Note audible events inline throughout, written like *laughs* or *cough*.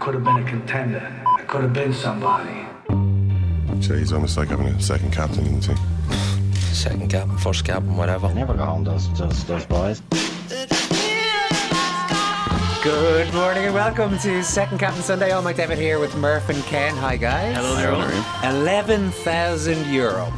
could have been a contender. I could have been somebody. So he's almost like having a second captain in the team. Second captain, first captain, whatever. Never go home, those, those, those boys. Good morning and welcome to Second Captain Sunday. I'm Mike David here with Murph and Ken. Hi, guys. Hello there. 11,000 euro.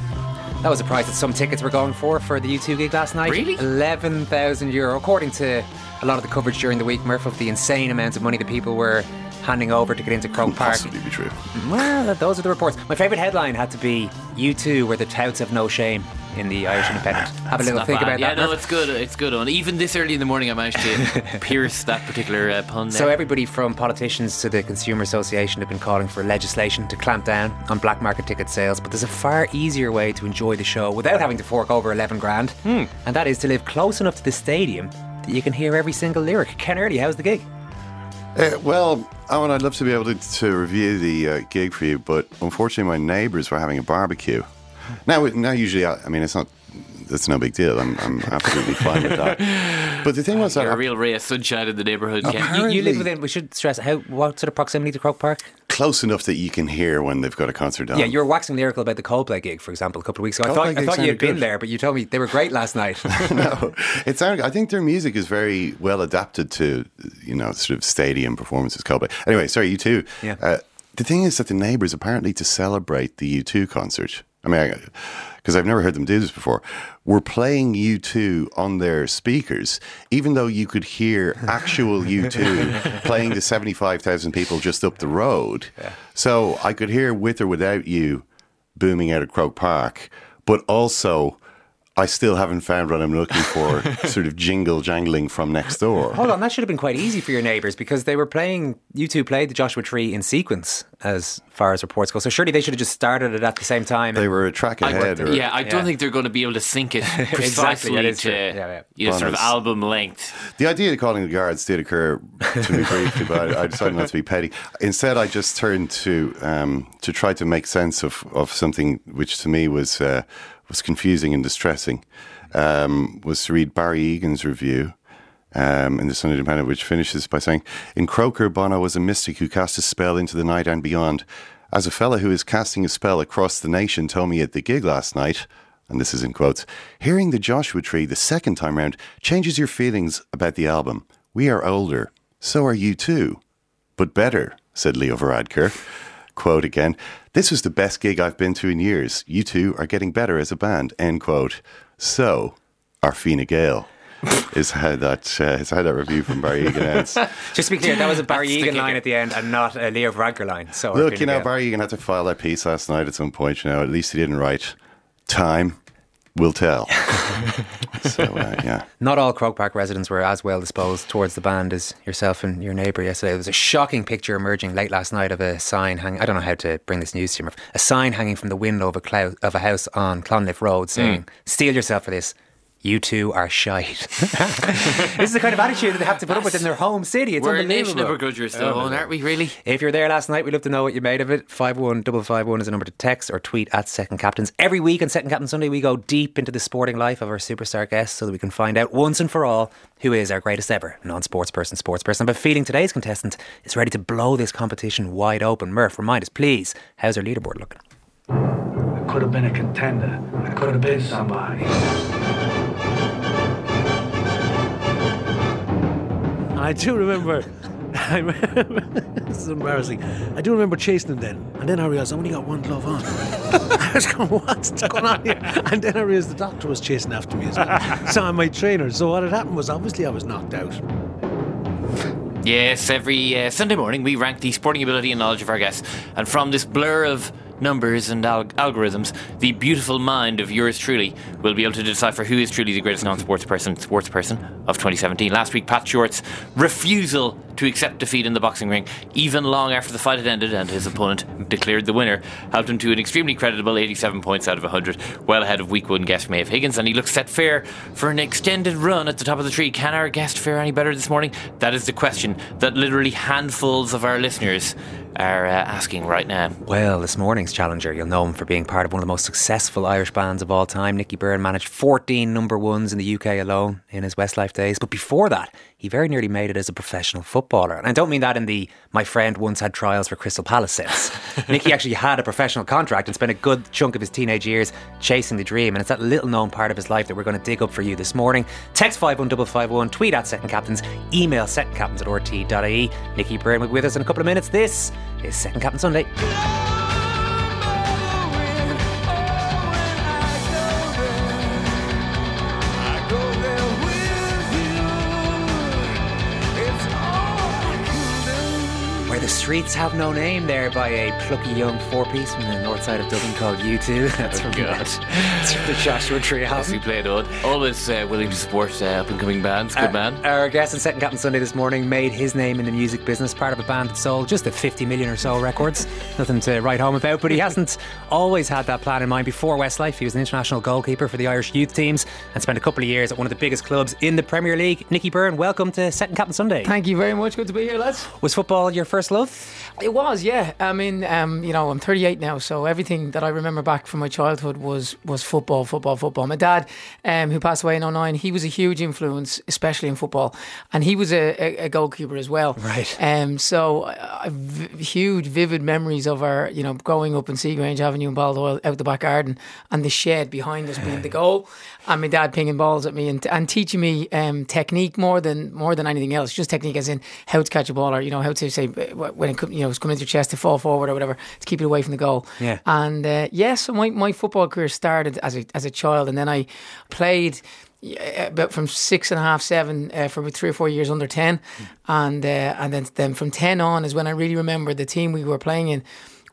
That was a price that some tickets were going for for the U2 gig last night. Really? 11,000 euro. According to a lot of the coverage during the week, Murph, of the insane amounts of money that people were handing over to get into Croke Park. Possibly be true. Well, those are the reports. My favourite headline had to be "You two were the touts of no shame in the Irish *sighs* Independent. Have a little think bad. about yeah, that. Yeah, no, it's good. It's good. And even this early in the morning, I managed to *laughs* pierce that particular uh, pun. There. So everybody from politicians to the Consumer Association have been calling for legislation to clamp down on black market ticket sales. But there's a far easier way to enjoy the show without having to fork over 11 grand, Hmm. and that is to live close enough to the stadium that you can hear every single lyric. Ken Early, how's the gig? Uh, well, Eoin, I'd love to be able to, to review the uh, gig for you, but unfortunately, my neighbours were having a barbecue. Now, now, usually, I, I mean, it's not. It's no big deal. I'm, I'm absolutely fine with that. *laughs* But the thing was that You're a real ray of sunshine in the neighbourhood, You, you Apparently- live within. We should stress how what sort of proximity to Croke Park? close enough that you can hear when they've got a concert on. Yeah, you were waxing lyrical about the Coldplay gig, for example, a couple of weeks ago. I thought, I thought you had sounded been there, but you told me they were great last night. *laughs* no, it sounded. I think their music is very well adapted to, you know, sort of stadium performances. Coldplay. Anyway, sorry, you too. Yeah. Uh, the thing is that the neighbours apparently to celebrate the U2 concert. I mean, because I've never heard them do this before, were playing U2 on their speakers, even though you could hear actual U2 *laughs* playing to seventy-five thousand people just up the road. So I could hear with or without you booming out of Croke Park, but also I still haven't found what I'm looking for, *laughs* sort of jingle jangling from next door. Hold on, that should have been quite easy for your neighbours because they were playing. You two played the Joshua Tree in sequence, as far as reports go. So surely they should have just started it at the same time. They were a track I- ahead. or, yeah, I don't Yeah. think they're going to be able to sync it precisely *laughs* Exactly, that is to. Yeah, yeah. you know, sort of album length. The idea of calling the guards did occur to me briefly, but I, I decided not to be petty. Instead, I just turned to um, to try to make sense of, of something which to me was uh, was confusing and distressing. Um, was to read Barry Egan's review um, in the Sunday Independent, which finishes by saying, "In Croker, Bono was a mystic who cast a spell into the night and beyond. As a fellow who is casting a spell across the nation told me at the gig last night." And this is in quotes. Hearing the Joshua Tree the second time round changes your feelings about the album. We are older. So are you too. But better, said Leo Varadkar. Quote again, this was the best gig I've been to in years. You two are getting better as a band. End quote. So, are Fine Gael. is how that uh, is how that review from Barry Egan ends. *laughs* Just to be clear, that was a Barry That's Egan line at the end and not a Leo Varadkar line. So Look, you know, Barry Egan had to file that piece last night at some point. You know, at least he didn't write. Time will tell. *laughs* so uh, yeah. Not all Croke Park residents were as well disposed towards the band as yourself and your neighbour yesterday. There was a shocking picture emerging late last night of a sign hanging. I don't know how to bring this news to you. A sign hanging from the window of a clou- of a house on Clonliffe Road saying, "Steal yourself for this." You two are shite. *laughs* this is the kind of attitude that they have to put up with in their home city. It's We're a unbelievable. nation of begrudgers, though, Eoin, aren't we? Really? If you're there last night, we'd love to know what you made of it. Five one double five one is a number to text or tweet at Second Captains. Every week on Second Captain Sunday, we go deep into the sporting life of our superstar guests so that we can find out once and for all who is our greatest ever non-sports person, sports person. But feeling today's contestant is ready to blow this competition wide open. Murph, remind us, please, how's our leaderboard looking? I could have been a contender. I could have been somebody. I do remember. *laughs* I remember *laughs* this is embarrassing. I do remember chasing him then, and then I realised I only got one glove on. *laughs* I was going, "What's going on here?" And then I realised the doctor was chasing after me as well. so I'm my trainer. So what had happened was obviously I was knocked out. Yes, every uh, Sunday morning we rank the sporting ability and knowledge of our guests. And from this blur of numbers and al- algorithms, the beautiful mind of yours truly will be able to decipher who is truly the greatest non-sports person, sports person of 2017. Last week, Pat Short's refusal to accept defeat in the boxing ring, even long after the fight had ended and his opponent declared the winner, helped him to an extremely creditable 87 points out of 100, well ahead of week one guest Maeve Higgins, and he looks set fair for an extended run at the top of the tree. Can our guest fare any better this morning? That is the question that literally handfuls of our listeners are uh, asking right now. Well, this morning's challenger, you'll know him for being part of one of the most successful Irish bands of all time. Nicky Byrne managed 14 number ones in the UK alone in his Westlife days. But before that, he very nearly made it as a professional footballer. And I don't mean that in the my friend once had trials for Crystal Palace sense. *laughs* Nicky actually had a professional contract and spent a good chunk of his teenage years chasing the dream. And it's that little known part of his life that we're going to dig up for you this morning. Text 51551, tweet at Second Captains, email secondcaptains at rte.ie. Nicky Byrne will be with us in a couple of minutes. This is Second Captain Sunday. Streets have no name there by a plucky young four piece from the north side of Dublin called U2. *laughs* That's from, God. That's from the Joshua Tree As we played on. Always uh, willing to support uh, up and coming bands. Good man. Our guest on Second Captain Sunday this morning made his name in the music business, part of a band that sold just at 50 million or so records. Nothing to write home about, but he hasn't always had that plan in mind. Before Westlife, he was an international goalkeeper for the Irish youth teams and spent a couple of years at one of the biggest clubs in the Premier League. Nicky Byrne, welcome to Second Captain Sunday. Thank you very much. Good to be here, lads. Was football your first love? It was, yeah. I mean, um, you know, I'm 38 now, so everything that I remember back from my childhood was was football, football, football. My dad, um, who passed away in 09, he was a huge influence, especially in football, and he was a, a, a goalkeeper as well. Right. Um, so I, huge, vivid memories of our, you know, growing up in Seagrange Avenue in Baldoyle, out the back garden, and the shed behind us being the goal, and my dad pinging balls at me and, and teaching me um, technique more than more than anything else. Just technique, as in how to catch a ball, or you know how to say when it you know it's coming into your chest to fall forward or whatever to keep it away from the goal. Yeah. And uh, yes, so my, my football career started as a as a child, and then I played. yeah, About from six and a half, seven uh, for about three or four years under ten, and uh, and then then from ten on is when I really remember the team we were playing in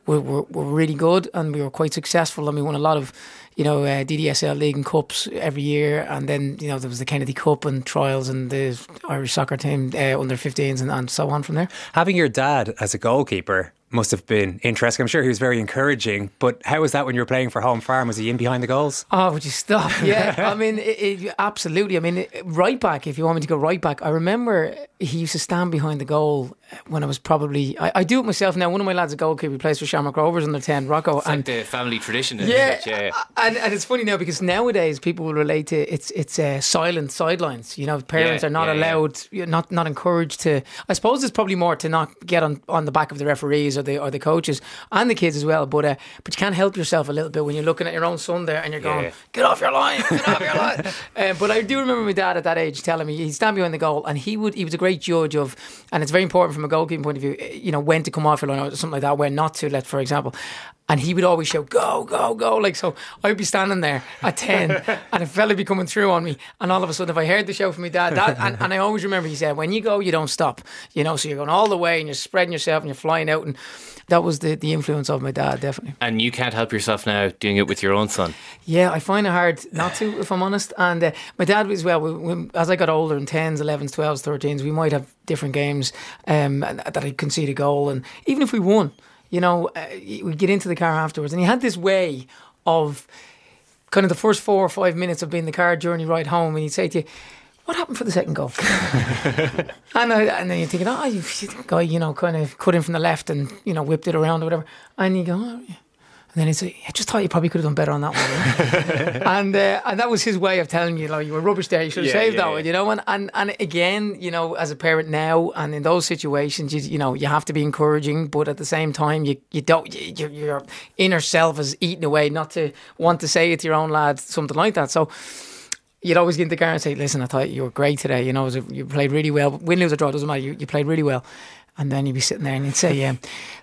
We were, were really good and we were quite successful and we won a lot of you know uh, DDSL league and cups every year and then you know there was the Kennedy Cup and trials and the Irish soccer team uh, under 15s and, and so on from there. Having your dad as a goalkeeper must have been interesting. I'm sure he was very encouraging, but how was that when you were playing for Home Farm? Was he in behind the goals? Oh, would you stop? *laughs* Yeah, I mean, it, it, absolutely. I mean, it, right back. If you want me to go right back, I remember he used to stand behind the goal when I was probably. I, I do it myself now. One of my lads, a goalkeeper, plays for Shamrock Rovers under ten, Rocco, It's like and the family tradition. isn't yeah, yeah. and and it's funny now because nowadays people will relate to it's it's uh, silent sidelines. You know, parents Yeah, are not yeah, yeah. allowed, you're not not encouraged to. I suppose it's probably more to not get on, on the back of the referees or the or the coaches and the kids as well. But uh, but you can't help yourself a little bit when you're looking at your own son there and you're going, Yeah. get off your line, get off your line. *laughs* Uh, but I do remember my dad at that age telling me he'd stand behind the goal and he would he was a great judge of, and it's very important from a goalkeeping point of view, eh, you know, when to come off your line or something like that, when not to let, for example. And he would always shout, go, go, go. Like, so I'd be standing there at 10 *laughs* and a fella would be coming through on me. And all of a sudden, if I heard the shout from my dad, that, and, and I always remember he said, when you go, you don't stop. You know, so you're going all the way and you're spreading yourself and you're flying out. And that was the, the influence of my dad, definitely. And you can't help yourself now doing it with your own son. Yeah, I find it hard not to, if I'm honest. And uh, my dad was well. we- we- As I got older, in tens, elevens, twelves, thirteens, we might have different games um, that I concede a goal, and even if we won, you know, uh, we get into the car afterwards, and he had this way of kind of the first four or five minutes of being the car journey ride home, and he'd say to you. What happened for the second goal? *laughs* and, I, and then you're thinking, oh, you guy, you know, kind of cut in from the left and you know whipped it around or whatever. And you go, oh, yeah. And then he'd say, I just thought you probably could have done better on that one. *laughs* and uh, and that was his way of telling you, like, you were rubbish there. You should have Yeah, saved yeah, that yeah. one, you know. And, and and again, you know, as a parent now, and in those situations, you, you know, you have to be encouraging, but at the same time, you you don't you, your- your inner self is eating away, not to want to say it to your own lad, something like that. So. You'd always get in the car and say, "Listen, I thought you were great today. You know, it was a, you played really well. Win, lose or draw doesn't matter. You, you played really well." And then you'd be sitting there and you'd say, "Yeah,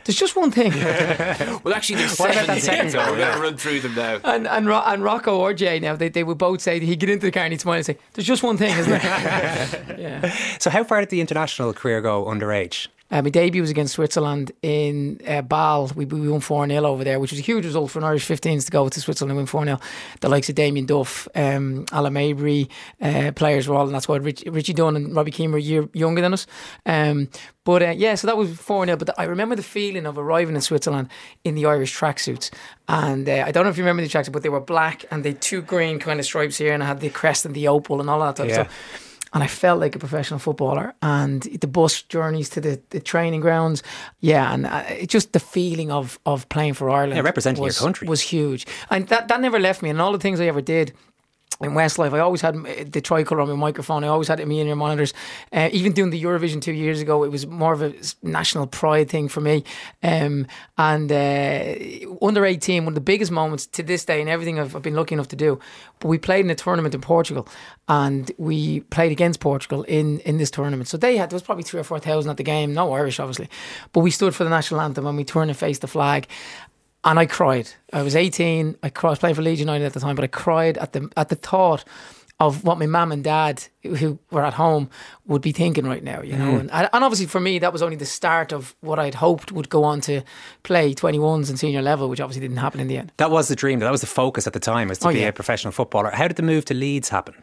there's just one thing." *laughs* Well, actually, there's What about that second things. goal, We're gonna run through them now. And and, Ro- and Rocco or Jay now they, they would both say he'd get into the car and he'd smile and say, "There's just one thing, isn't there?" *laughs* yeah. So, how far did the international career go underage? Uh, my debut was against Switzerland in uh, Bâle. We, we won 4 0 over there, which was a huge result for an Irish 15s to go to Switzerland and win 4 0. The likes of Damien Duff, um, Alan Maybury, uh, players were all in that squad. Rich, Richie Dunne and Robbie Keane were a year younger than us. Um, but uh, yeah, so that was 4 0. But I remember the feeling of arriving in Switzerland in the Irish tracksuits. And uh, I don't know if you remember the tracksuits, but they were black and they had two green kind of stripes here, and I had the crest and the opal and all that type Yeah. of stuff and I felt like a professional footballer. And the bus journeys to the, the training grounds, yeah, and uh, it just the feeling of of playing for Ireland, Yeah, representing your country. was huge, and that that never left me. And all the things I ever did. In Westlife, I always had the tricolour on my microphone. I always had it in my in-ear monitors. Uh, even doing the Eurovision two years ago, it was more of a national pride thing for me. Um, and uh, under 18, one of the biggest moments to this day and everything I've, I've, been lucky enough to do. But we played in a tournament in Portugal and we played against Portugal in, in this tournament. So they had, there was probably three or 4,000 at the game, no Irish obviously. But we stood for the national anthem and we turned and faced the flag and I cried. I was 18. I, cried, I was playing for Leeds United at the time, but I cried at the at the thought of what my mum and dad, who were at home, would be thinking right now, you know. Mm. And, and obviously for me, that was only the start of what I'd hoped would go on to play 21s and senior level, which obviously didn't happen in the end. That was the dream. That was the focus at the time, was to oh, be yeah. a professional footballer. How did the move to Leeds happen?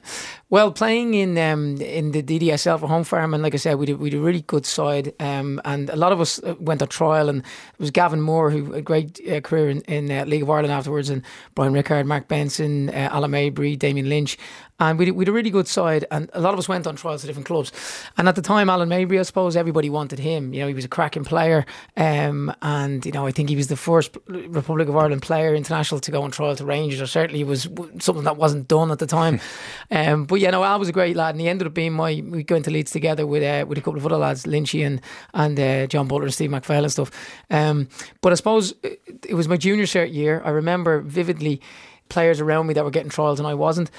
Well, playing in um, in the DDSL for Home Farm, and like I said, we did, we did a really good side, um, and a lot of us uh, went on trial, and it was Gavin Moore, who had a great uh, career in, in uh, League of Ireland afterwards, and Brian Rickard, Mark Benson, uh, Alan Maybury, Damien Lynch, and we we had a really good side, and a lot of us went on trials to different clubs. And at the time, Alan Maybury, I suppose everybody wanted him. You know, he was a cracking player, um, and you know, I think he was the first Republic of Ireland player international to go on trial to Rangers, or certainly it was something that wasn't done at the time. *laughs* um, but yeah, no, Al was a great lad, and he ended up being my. We go into Leeds together with uh, with a couple of other lads, Lynchy and and uh, John Butler, and Steve McPhail, and stuff. Um, but I suppose it was my junior cert year. I remember vividly players around me that were getting trials and I wasn't.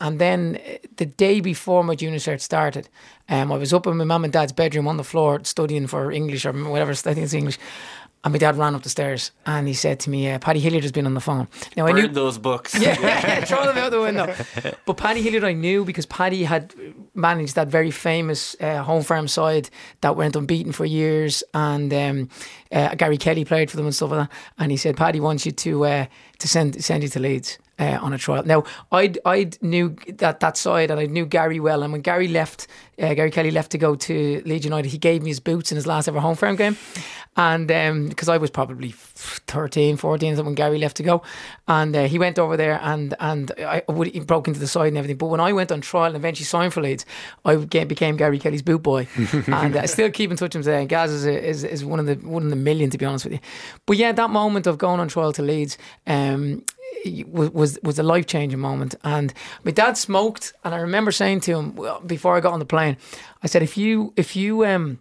And then uh, the day before my junior cert started, um, I was up in my mum and dad's bedroom on the floor studying for English or whatever, I think it's English. And my dad ran up the stairs and he said to me, uh, Paddy Hilliard has been on the phone. Now Burn I knew those books. *laughs* Yeah, *laughs* throw them out the window. But Paddy Hilliard I knew because Paddy had managed that very famous uh, home farm side that went unbeaten for years, and um, uh, Gary Kelly played for them and stuff like that. And he said, Paddy wants you to uh, to send send you to Leeds uh, on a trial. Now, I I knew that that side, and I knew Gary well. And when Gary left, uh, Gary Kelly left to go to Leeds United, he gave me his boots in his last ever Home Farm game, and because um, I was probably 13, 14 when Gary left to go, and uh, he went over there and and I would, he broke into the side and everything. But when I went on trial and eventually signed for Leeds, I became Gary Kelly's boot boy, *laughs* and I still keep in touch with him today. And Gaz is, a, is is one of the one of the million to be honest with you. But yeah, that moment of going on trial to Leeds. Um, was was a life changing moment. And my dad smoked, and I remember saying to him before I got on the plane, I said, "If you if you um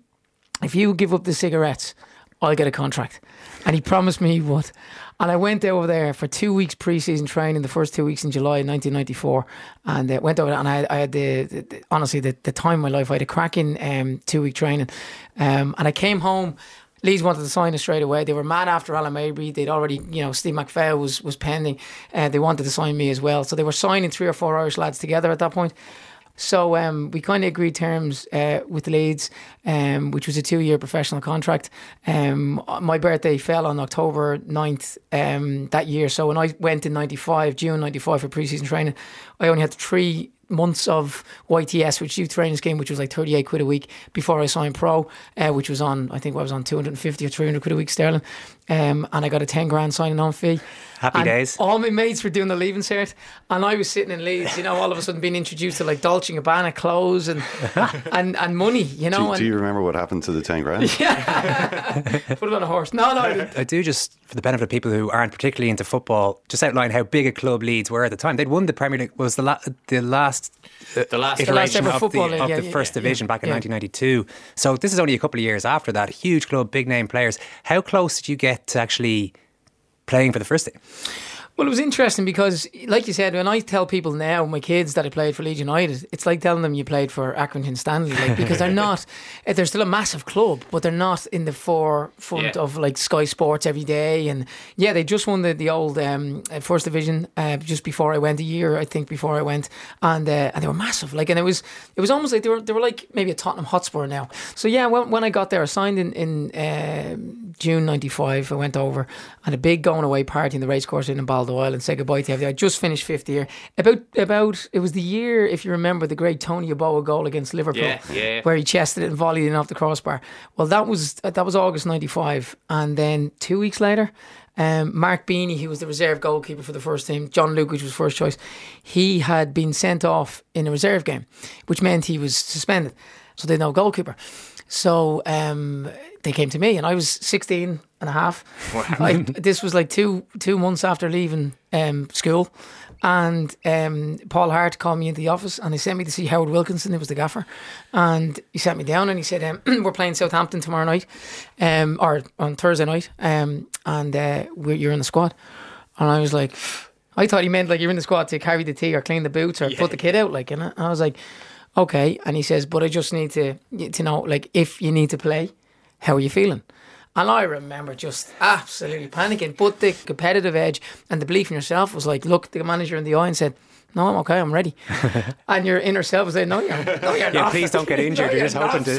if you give up the cigarettes, I'll get a contract." And he promised me he would. And I went over there for two weeks pre-season training, the first two weeks in July 1994, and uh, went over and I, I had the, the, the, honestly the, the time of my life. I had a cracking um, two week training, um, and I came home Leeds wanted to sign us straight away. They were mad after Alan Maybury. They'd already, you know, Steve McPhail was was pending. Uh, they wanted to sign me as well. So they were signing three or four Irish lads together at that point. So um, we kind of agreed terms uh, with Leeds, um, which was a two-year professional contract. Um, my birthday fell on October 9th um, that year. So when I went in 95, June 95 for pre-season training, I only had three months of YTS, which youth training scheme, which was like 38 quid a week before I signed pro, uh, which was on, I think I was on 250 or 300 quid a week sterling. Um, and I got a 10 grand signing on fee. Happy and days. All my mates were doing the leaving cert, and I was sitting in Leeds, you know, all of a sudden being introduced to like Dolce & Gabbana clothes and *laughs* and, and money, you know. Do, and, do you remember what happened to the 10 grand? *laughs* Yeah. Put it on a horse. No, no. I, I do just, for the benefit of people who aren't particularly into football, just outline how big a club Leeds were at the time. They'd won the Premier League, was the, la- the last uh, the last iteration the last of, the, of yeah, the yeah, first yeah, division back in 1992. So this is only a couple of years after that. Huge club, big name players. How close did you get to actually playing for the first team? Well, it was interesting because, like you said, when I tell people now, my kids that I played for Leeds United, it's like telling them you played for Accrington Stanley, like because they're *laughs* not. Eh, they're still a massive club, but they're not in the forefront Yeah. of like Sky Sports every day. And yeah, they just won the the old um, uh, first division uh, just before I went a year, I think, before I went, and uh, and they were massive. Like, and it was it was almost like they were they were like maybe a Tottenham Hotspur now. So yeah, when, when I got there, I signed in in um June '95. I went over and a big going away party in the racecourse in Baldoyle and say goodbye to everybody. I just finished fifth year. About about it was the year, if you remember, the great Tony Yeboah goal against Liverpool, yeah, yeah. where he chested it and volleyed it off the crossbar. Well, that was that was August '95, and then two weeks later. Um, Mark Beeney, who was the reserve goalkeeper for the first team, John Lukic, which was first choice, he had been sent off in a reserve game, which meant he was suspended. So they had no goalkeeper. So um, they came to me, and I was 16 and a half. I, this was like two two months after leaving um, school. And um, Paul Hart called me into the office and he sent me to see Howard Wilkinson, who was the gaffer. And he sat me down and he said, um, *clears throat* We're playing Southampton tomorrow night, um, or on Thursday night, um, and uh, we're, you're in the squad. And I was like, I thought he meant like you're in the squad to carry the tea or clean the boots or put the kid out, like, you and I was like, okay. And he says, But I just need to, to know, like, if you need to play, how are you feeling? And I remember just absolutely panicking. But the competitive edge and the belief in yourself was like, look the manager in the eye and said, no, I'm okay, I'm ready. *laughs* and your inner self was saying, no, you're, no, you're Yeah, not. please don't get *laughs* injured. No, You're just not. hoping to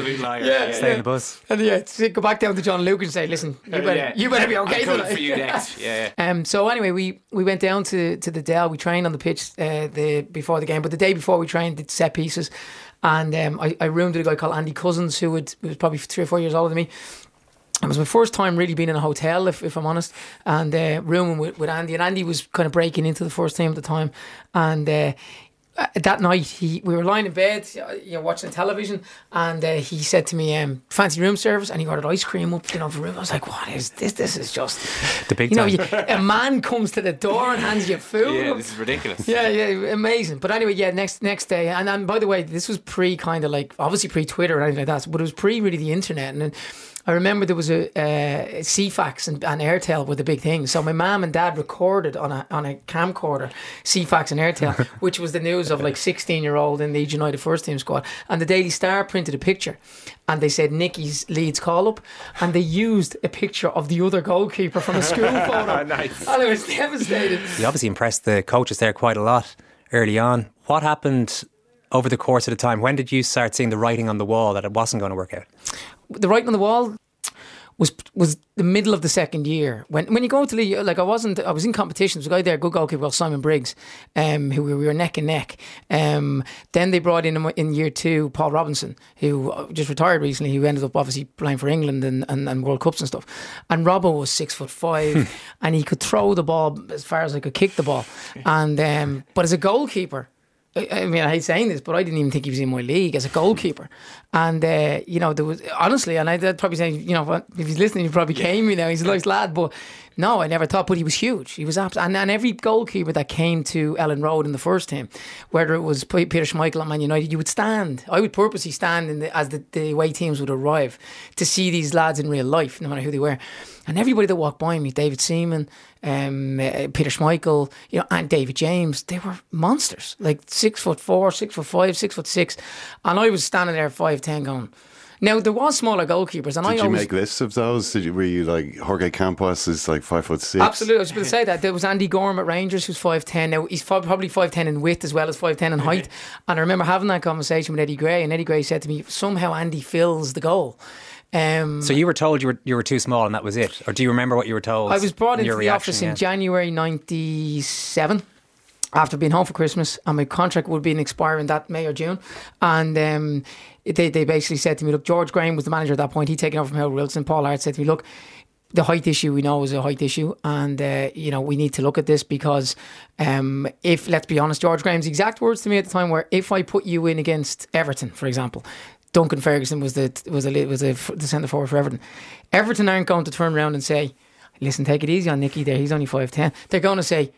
Yeah, stay yeah. in the bus. And yeah, to go back down to John Lukic and say, listen, you better, you better be okay I'm for you next. *laughs* Yeah, yeah. Um, so anyway, we, we went down to, to the Dell. We trained on the pitch uh, the before the game, but the day before we trained did set pieces, and um, I, I roomed with a guy called Andy Couzens, who, would, who was probably three or four years older than me. It was my first time really being in a hotel, if, if I'm honest, and uh, rooming with, with Andy. And Andy was kind of breaking into the first team at the time, and. Uh, uh, that night, he we were lying in bed, uh, you know, watching television, and uh, he said to me, um, "Fancy room service," and he ordered ice cream up, you know, for room. I was like, "What is this? This is just *laughs* The big you know, you, a man comes to the door and hands you food. Yeah, this is ridiculous. Yeah, yeah, amazing. But anyway, yeah, next next day, and, and by the way, this was pre kind of like obviously pre Twitter or anything like that, but it was pre really the internet. And then I remember there was a uh, Ceefax and, and Aertel were the big things. So my mom and dad recorded on a on a camcorder Ceefax and Aertel, *laughs* which was the news of like sixteen year old in the United first team squad. And the Daily Star printed a picture, and they said Nicky's Leeds call up, and they used a picture of the other goalkeeper from a school *laughs* photo. Nice. And I was devastated. You obviously impressed the coaches there quite a lot early on. What happened over the course of the time? When did you start seeing the writing on the wall that it wasn't going to work out? the writing on the wall was was the middle of the second year when when you go to the like I wasn't I was in competition. There was a guy there, a good goalkeeper called Simon Briggs, um, who we were neck and neck. Um, then they brought in in year two Paul Robinson, who just retired recently. Who ended up obviously playing for England and, and, and World Cups and stuff. And Robbo was six foot five, *laughs* and he could throw the ball as far as I could kick the ball. *laughs* And um, but as a goalkeeper. I I mean, I hate saying this, but I didn't even think he was in my league as a goalkeeper. And uh, you know, there was honestly, and I'd probably say, you know, if he's listening, he probably came me now. He's a nice lad, but no, I never thought. But he was huge. He was abs- and, and every goalkeeper that came to Elland Road in the first team, whether it was Peter Schmeichel at Man United, you would stand. I would purposely stand in the, as the, the away teams would arrive to see these lads in real life, no matter who they were. And everybody that walked by me, David Seaman, um, uh, Peter Schmeichel, you know, and David James, they were monsters, like six foot four, six foot five, six foot six, and I was standing there five ten going. Now there was smaller goalkeepers, and I Did you always make lists of those? Did you, were you like Jorge Campos is like five foot six? Absolutely, I was going to say that. There was Andy Goram at Rangers, who's 5'10. Now, he's fi- probably 5'10 in width as well as 5'10 in height. And I remember having that conversation with Eddie Gray, and Eddie Gray said to me, somehow Andy fills the goal. Um, So you were told you were you were too small and that was it, or do you remember what you were told? I was brought and into your the reaction, office in? January 97 after being home for Christmas, and my contract would be expiring that May or June. And um, they, they basically said to me, Look, George Graham was the manager at that point. He'd taken over from Howard Wilson. Paul Hart said to me, Look, the height issue we know is a height issue, and uh, you know we need to look at this because um, if let's be honest, George Graham's exact words to me at the time were, "If I put you in against Everton, for example, Duncan Ferguson was the was a was a, the centre forward for Everton. Everton aren't going to turn around and say, "Listen, take it easy on Nicky there. He's only five ten. They're going to say."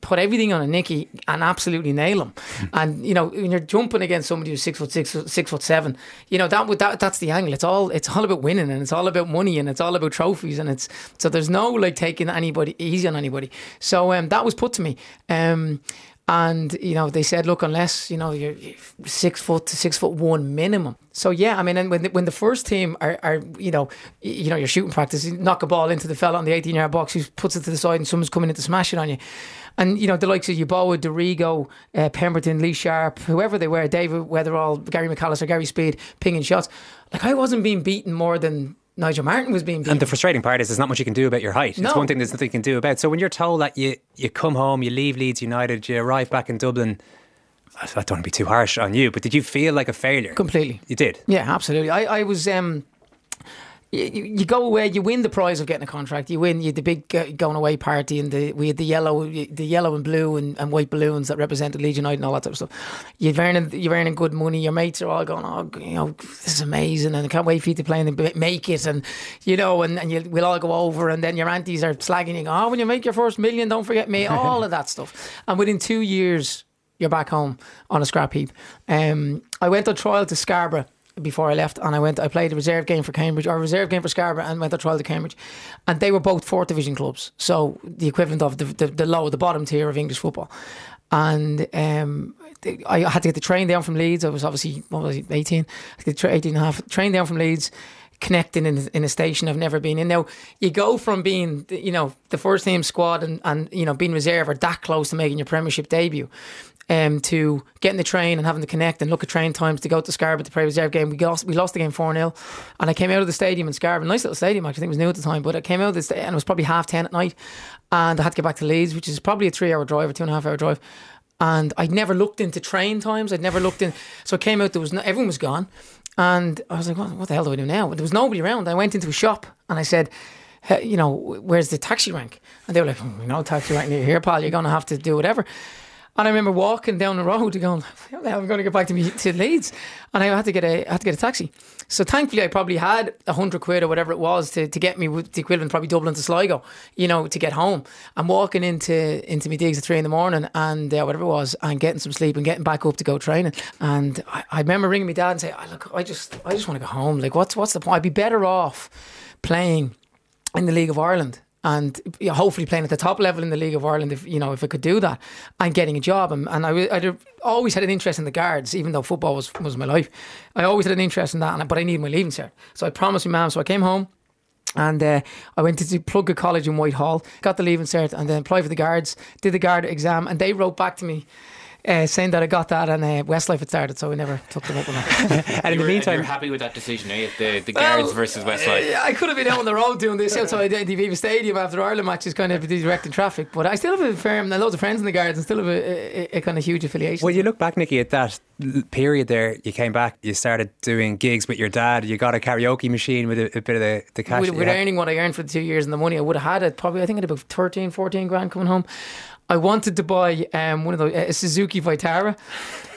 Put everything on a Nicky and absolutely nail him, *laughs* and you know when you're jumping against somebody who's six foot six, six foot seven, you know that would that that's the angle. It's all it's all about winning, and it's all about money, and it's all about trophies, and it's so there's no like taking anybody easy on anybody. So um, that was put to me, um, and you know they said, look, unless you know you're six foot to six foot one minimum. So yeah, I mean, and when the, when the first team are, are you know you know you're shooting practice, you knock a ball into the fella on the 18 yard box who puts it to the side, and someone's coming in to smash it on you. And you know the likes of Yeboah, Dorigo, uh, Pemberton, Lee Sharpe, whoever they were, David Wetherall, Gary McAllister, Gary Speed, pinging shots. Like I wasn't being beaten more than Nigel Martyn was being beaten. And the frustrating part is there's not much you can do about your height. No. It's one thing there's nothing you can do about. So when you're told that you, you come home, you leave Leeds United, you arrive back in Dublin, I I don't want to be too harsh on you, but did you feel like a failure? Completely. You did. Yeah, absolutely. I, I was um you, you go away, you win the prize of getting a contract. You win you the big uh, going away party, and the we had the yellow, the yellow and blue and, and white balloons that represented Leeds United and all that type of stuff. You're earning you're earning good money. Your mates are all going, oh, you know, this is amazing, and I can't wait for you to play and make it, and you know, and, and you, we'll all go over, and then your aunties are slagging you, oh, when you make your first million, don't forget me, *laughs* all of that stuff. And within two years, you're back home on a scrap heap. Um, I went on trial to Scarborough before I left, and I went. I played a reserve game for Cambridge or a reserve game for Scarborough, and went on trial to Cambridge, and they were both fourth division clubs, so the equivalent of the the, the low, the bottom tier of English football. And um, I had to get the train down from Leeds. I was obviously what was it, 18, 18 and a half. Train down from Leeds, connecting in, in a station I've never been in. Now you go from being you know the first team squad and and you know being reserve or that close to making your Premiership debut, um, to getting the train and having to connect and look at train times to go to Scarborough to play reserve game. We lost, we lost the game 4 0. And I came out of the stadium in Scarborough, nice little stadium, actually, I think it was new at the time, but I came out of this and it was probably half 10 at night. And I had to get back to Leeds, which is probably a three hour drive or two and a half hour drive. And I'd never looked into train times. I'd never looked in. So I came out, there was no, everyone was gone. And I was like, what, what the hell do I do now? There was nobody around. I went into a shop and I said, hey, you know, where's the taxi rank? And they were like, oh, no taxi rank near here, pal. You're going to have to do whatever. And I remember walking down the road *laughs* going, how the hell am going to get back to me to Leeds? And I had to get a I had to get a taxi. So thankfully I probably had a hundred quid or whatever it was to, to get me the equivalent probably Dublin to Sligo, you know, to get home. I'm walking into into my digs at three in the morning and uh, whatever it was, and getting some sleep and getting back up to go training. And I, I remember ringing my dad and saying, oh, look, I just I just want to go home. Like what's what's the point? I'd be better off playing in the League of Ireland and you know, hopefully playing at the top level in the League of Ireland if you know if I could do that and getting a job. And, and I I'd always had an interest in the guards even though football was was my life. I always had an interest in that but I needed my leaving cert. So I promised my mum so I came home and uh, I went to Plunket College in Whitehall, got the leaving cert, and then applied for the guards, did the guard exam, and they wrote back to me uh, saying that I got that and uh, Westlife had started, so we never took them up on that. *laughs* and in were, the meantime, you're happy with that decision, eh? The the guards versus Westlife. Uh, I could have been out on the road doing this outside the Aviva Stadium after Ireland matches, kind of directing traffic. But I still have a firm, and loads of friends in the guards, and still have a, a, a kind of huge affiliation. Well, you look back, Nicky, at that period there. You came back, you started doing gigs with your dad. You got a karaoke machine with a, a bit of the, the cash. With, with earning what I earned for the two years and the money I would have had it probably. I think I had about 13, 14 grand coming home. I wanted to buy um, one of those a Suzuki Vitara.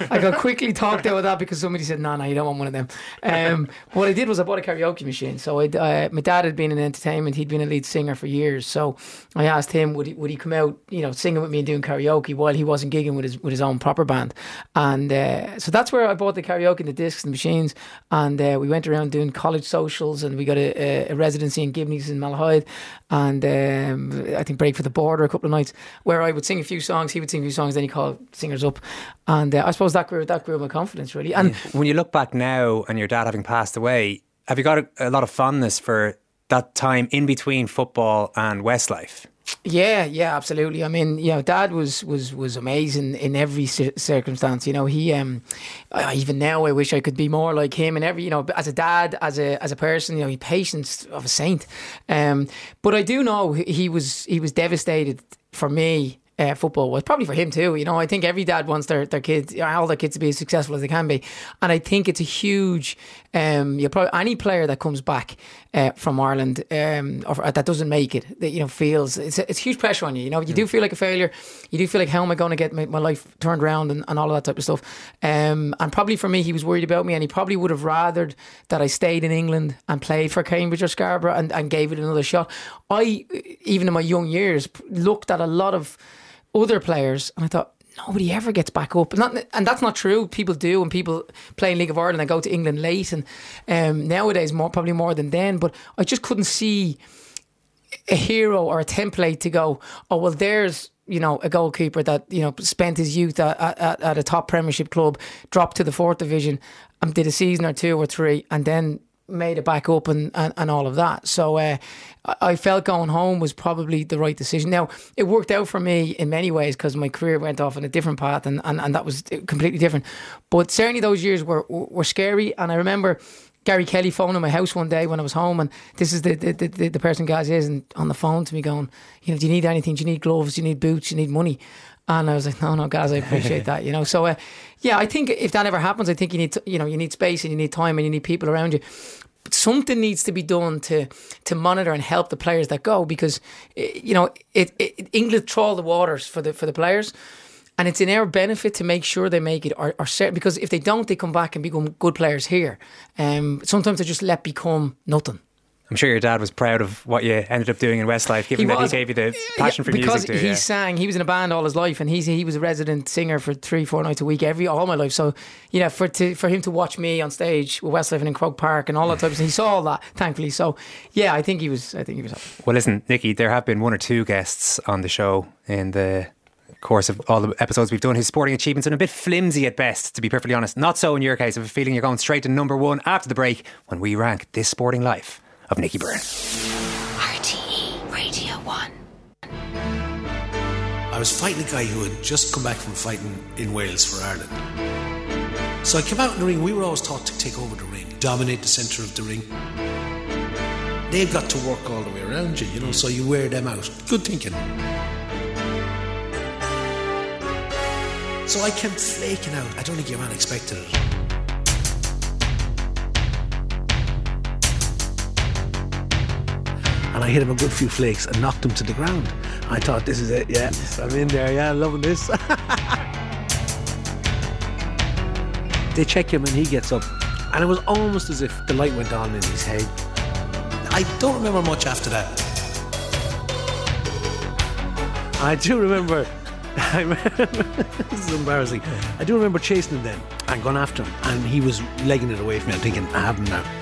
I got quickly talked out of that because somebody said, "No, no, you don't want one of them." Um, *laughs* what I did was I bought a karaoke machine. So uh, my dad had been in entertainment; he'd been a lead singer for years. So I asked him, would he would he come out, you know, singing with me and doing karaoke while he wasn't gigging with his with his own proper band? And uh, so that's where I bought the karaoke and the discs and the machines. And uh, we went around doing college socials, and we got a, a residency in Gibney's in Malahide, and um, I think Break for the Border a couple of nights where I would sing a few songs, he would sing a few songs, then he called singers up, and uh, I suppose that grew that grew my confidence really. And yeah. when you look back now, and your dad having passed away, have you got a, a lot of fondness for that time in between football and Westlife? Yeah, yeah, absolutely. I mean, you know, Dad was was was amazing in every circumstance. You know, he um, even now I wish I could be more like him. And every, you know, as a dad, as a as a person, you know, he patience of a saint. Um, but I do know he was he was devastated for me uh, football was probably for him too. You know, I think every dad wants their, their kids, all their kids to be as successful as they can be. And I think it's a huge, um, you probably, any player that comes back uh, from Ireland um, or that doesn't make it, that, you know, feels it's, it's huge pressure on you. You know, you do mm. feel like a failure. You do feel like, how am I going to get my, my life turned around and, and all of that type of stuff. Um, and probably for me, he was worried about me and he probably would have rathered that I stayed in England and played for Cambridge or Scarborough and, and gave it another shot. I, even in my young years, looked at a lot of other players, and I thought nobody ever gets back up. And, and that's not true. People do, and people play in League of Ireland and go to England late, and um, nowadays more probably more than then. But I just couldn't see a hero or a template to go. Oh well, there's you know a goalkeeper that you know spent his youth at, at, at a top Premiership club, dropped to the fourth division, and did a season or two or three, and then made it back up and, and, and all of that. So uh, I felt going home was probably the right decision. Now, it worked out for me in many ways because my career went off on a different path and, and, and that was completely different. But certainly those years were, were scary. And I remember Gary Kelly phoning my house one day when I was home, and this is the the, the, the person Gaz is, and on the phone to me going, you know, do you need anything? Do you need gloves? Do you need boots? Do you need money? And I was like, no, no, guys, I appreciate that, you know. So, uh, yeah, I think if that ever happens, I think you need, to, you know, you need space and you need time and you need people around you. But something needs to be done to to monitor and help the players that go because eh, you know it, it England trawl the waters for the for the players. And it's in our benefit to make sure they make it, or, or certain, because if they don't, they come back and become good players here. Um, sometimes they just let become nothing. I'm sure your dad was proud of what you ended up doing in Westlife, given that he gave you the passion for because music. Because he yeah. sang, he was in a band all his life, and he's he was a resident singer for three, four nights a week every all my life. So you know, for to, for him to watch me on stage with Westlife and in Croke Park and all that type of he saw all that, thankfully. So yeah, I think he was. I think he was. Happy. Well, listen, Nicky, there have been one or two guests on the show in the course of all the episodes we've done, his sporting achievements are a bit flimsy at best, to be perfectly honest. Not so in your case. I have a feeling you're going straight to number one after the break when we rank this sporting life of Nicky Byrne. RTE Radio 1. I was fighting a guy who had just come back from fighting in Wales for Ireland. So I came out in the ring. We were always taught to take over the ring, dominate the centre of the ring. They've got to work all the way around you, you know, so you wear them out. Good thinking. So I kept flaking out. I don't think your man expected it. And I hit him a good few flakes and knocked him to the ground. I thought, this is it, yeah. I'm in there, yeah, loving this. *laughs* they check him and he gets up. And it was almost as if the light went on in his head. I don't remember much after that. I do remember *laughs* I remember, *laughs* this is embarrassing. I do remember chasing him then and going after him, and he was legging it away from me. I'm thinking, I have him now.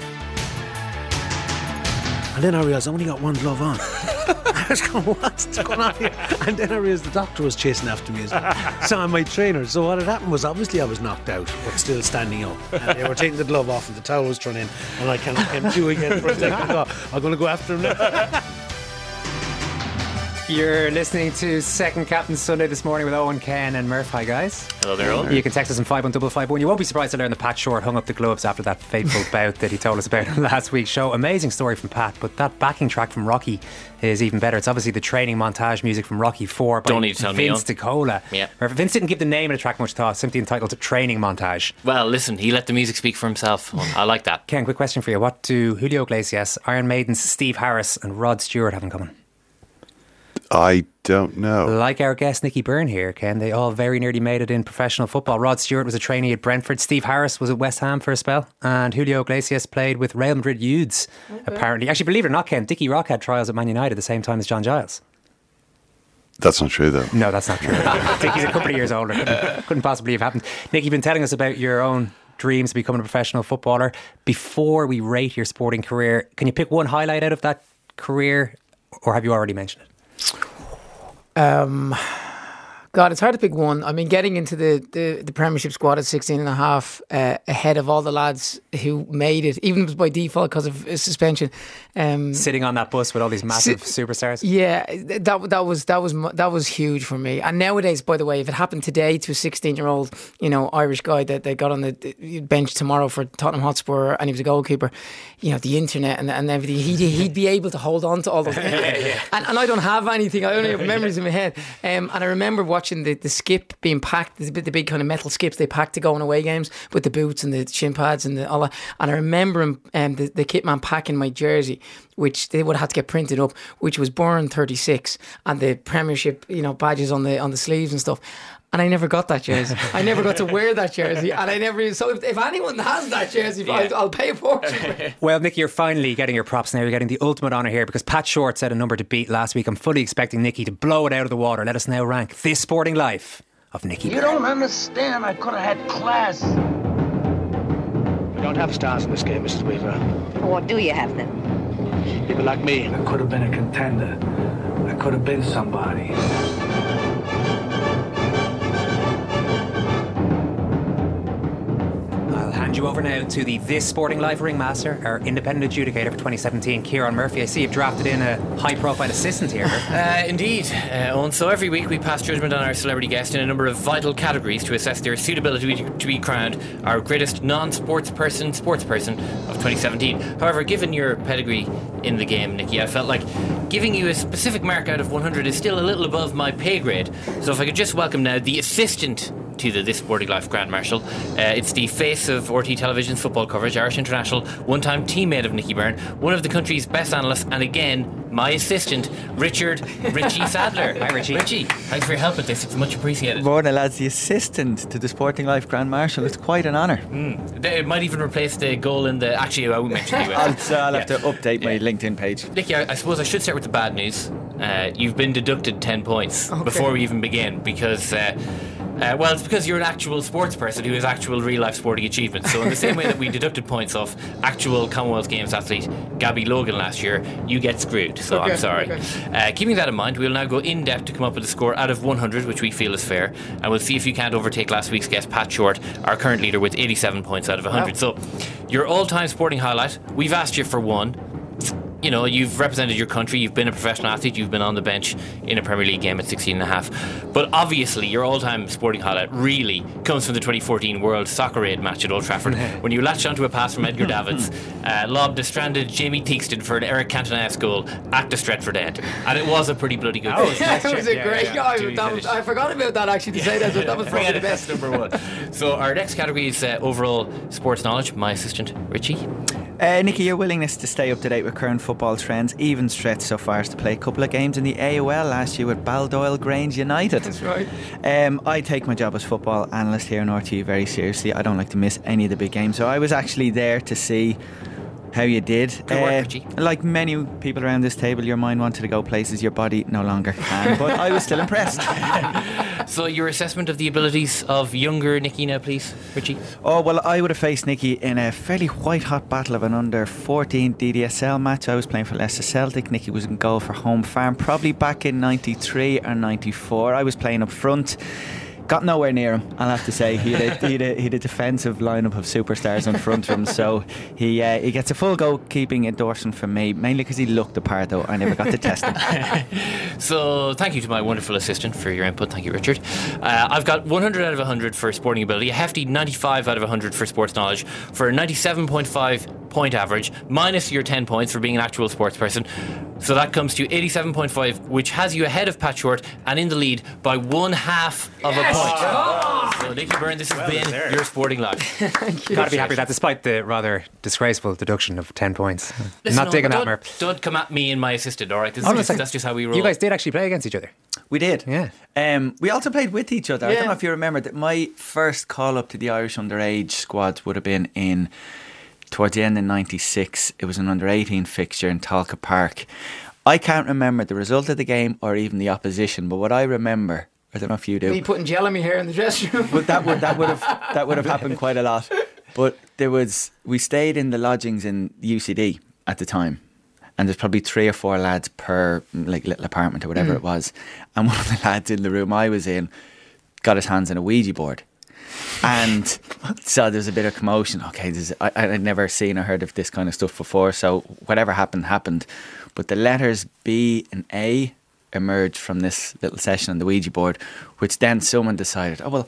And then I realised I only got one glove on. *laughs* I was going, what's going on here? And then I realised the doctor was chasing after me as well. So I'm my trainer. So what had happened was obviously I was knocked out, but still standing up. And they were taking the glove off, and the towel was thrown in, and I kind of came to again for a second. I'm going to go after him now. *laughs* You're listening to Second Captain Sunday this morning with Eoin, Ken, and Murph. Hi, guys. Hello there, Eoin. You can text us on 51551. You won't be surprised to learn that Pat Short hung up the gloves after that fateful *laughs* bout that he told us about in last week's show. Amazing story from Pat, but that backing track from Rocky is even better. It's obviously the training montage music from Rocky 4 by Don't need to tell Vince DiCola. Yeah. Vince didn't give the name of the track much thought, simply entitled to Training Montage. Well, listen, he let the music speak for himself. I like that. Ken, quick question for you. What do Julio Iglesias, Iron Maiden's Steve Harris, and Rod Stewart have in common? I don't know. Like our guest Nicky Byrne here, Ken, they all very nearly made it in professional football. Rod Stewart was a trainee at Brentford. Steve Harris was at West Ham for a spell. And Julio Iglesias played with Real Madrid youths, apparently. Actually, believe it or not, Ken, Dickie Rock had trials at Man United at the same time as John Giles. That's not true, though. No, that's not true. *laughs* Dickie's a couple of years older. Couldn't, couldn't possibly have happened. Nick, you've been telling us about your own dreams of becoming a professional footballer. Before we rate your sporting career, can you pick one highlight out of that career, or have you already mentioned it? Um, God, it's hard to pick one. I mean, getting into the, the, the Premiership squad at 16 and a half uh, ahead of all the lads who made it, even if it was by default because of uh, suspension. Um, Sitting on that bus with all these massive superstars. Yeah, that that was that was that was huge for me. And nowadays, by the way, if it happened today to a 16 year old, you know, Irish guy that they got on the bench tomorrow for Tottenham Hotspur and he was a goalkeeper, you know, the internet and, and everything, he'd, he'd be able to hold on to all those. *laughs* yeah. and, and I don't have anything. I only have memories in my head. Um, and I remember watching the, the skip being packed, the, the big kind of metal skips they packed to go on away games with the boots and the shin pads and the, all that. And I remember him, um, the, the kit man packing my jersey which they would have had to get printed up, which was Byrne 36 and the Premiership, you know, badges on the on the sleeves and stuff. And I never got that jersey. *laughs* I never got to wear that jersey. And I never. So if, if anyone has that jersey, yeah. I'll, I'll, pay for it. *laughs* well, Nicky, you're finally getting your props now. You're getting the ultimate honour here because Pat Short said a number to beat last week. I'm fully expecting Nicky to blow it out of the water. Let us now rank this sporting life of Nicky. You don't understand. I could have had class. We don't have stars in this game, Mrs. Weaver. What do you have then? People like me. I could have been a contender. I could have been somebody. Hand you over now to the This Sporting Life ringmaster, our independent adjudicator for 2017, Ciarán Murphy. I see you've drafted in a high profile assistant here. *laughs* Uh, indeed, uh, Eoin. So every week we pass judgment on our celebrity guest in a number of vital categories to assess their suitability to be crowned our greatest non sports person, sports person of 2017. However, given your pedigree in the game, Nicky, I felt like giving you a specific mark out of 100 is still a little above my pay grade. So if I could just welcome now the assistant to the This Sporting Life Grand Marshal. Uh, it's the face of RT Television's football coverage, Irish International, one time teammate of Nicky Byrne, one of the country's best analysts, and again, my assistant, Richard Richie *laughs* Sadlier. Hi, Richie. Richie, thanks for your help with this. It's much appreciated. Morning, lads. The assistant to the Sporting Life Grand Marshal. It's quite an honour. It might even replace the goal in the. Actually, I won't mention you. *laughs* I'll, so I'll have to update my LinkedIn page. Nicky, I, I suppose I should start with the bad news. Uh, you've been deducted 10 points before we even begin because, uh, uh, well, it's because you're an actual sports person who has actual real life sporting achievements. So, in the same way that we deducted points off actual Commonwealth Games athlete Gabby Logan last year, you get screwed. So, Okay, I'm sorry. okay. Uh, keeping that in mind, we'll now go in depth to come up with a score out of 100, which we feel is fair. And we'll see if you can't overtake last week's guest, Pat Short, our current leader, with 87 points out of 100. Wow. So, your all time sporting highlight, we've asked you for one you know, you've represented your country, you've been a professional athlete, you've been on the bench in a Premier League game at 16 and a half. But obviously, your all time sporting highlight really comes from the 2014 World Soccer Aid match at Old Trafford *laughs* when you latched onto a pass from Edgar Davids, *laughs* uh, lobbed a stranded Jamie Theakston for an Eric Cantona goal at the Stretford end. And it was a pretty bloody good goal. *laughs* that was a Yeah, great yeah, guy. to was- I forgot about that actually to say that. but That was probably the best. number one. So, our next category is uh, overall sports knowledge. My assistant, Richie. Uh, Nicky, your willingness to stay up to date with current football trends even stretched so far as to play a couple of games in the AUL last year with Baldoyle Grange United. That's right. Um, I take my job as football analyst here in RTE very seriously. I don't like to miss any of the big games, so I was actually there to see how you did. Uh, Good work, Richie. like many people around this table, your mind wanted to go places your body no longer can, but I was still impressed. *laughs* So, your assessment of the abilities of younger Nicky now, please, Richie. Oh, well, I would have faced Nicky in a fairly white hot battle of an under 14 DDSL match. I was playing for Leicester Celtic. Nicky was in goal for Home Farm, probably back in 93 or 94. I was playing up front. Got nowhere near him, I'll have to say. He had a, he had a, he had a defensive lineup of superstars in front of him, so he uh, he gets a full goalkeeping endorsement from me, mainly because he looked the part, though. I never got to test him. *laughs* So, thank you to my wonderful assistant for your input. Thank you, Richard. Uh, I've got 100 out of 100 for sporting ability, a hefty 95 out of 100 for sports knowledge, for a 97.5 point average, minus your 10 points for being an actual sports person. So that comes to 87.5, which has you ahead of Pat Short and in the lead by one half of a point. So, Nicky Byrne, this has been your sporting life. *laughs* Thank you. Got to be happy with that, despite the rather disgraceful deduction of 10 points. Listen, Not no, digging that, don't, Don't come at me and my assistant, all right? This is Oh, just, that's just how we roll. You guys did actually play against each other. We did. Yeah. Um, we also played with each other. I don't know if you remember that my first call up to the Irish underage squads would have been in towards the end of '96. It was an under 18 fixture in Tolka Park. I can't remember the result of the game or even the opposition, but what I remember, I don't know if you do. Me putting gel in my hair in the dressing room. But that would that would have *laughs* that would have happened quite a lot. But there was we stayed in the lodgings in UCD at the time, and there's probably three or four lads per like little apartment or whatever mm. it was. And one of the lads in the room I was in got his hands on a Ouija board. And *laughs* so there's a bit of commotion. Okay, there's, I, I'd never seen or heard of this kind of stuff before. So whatever happened, happened. But the letters B and A emerged from this little session on the Ouija board, which then someone decided, oh, well,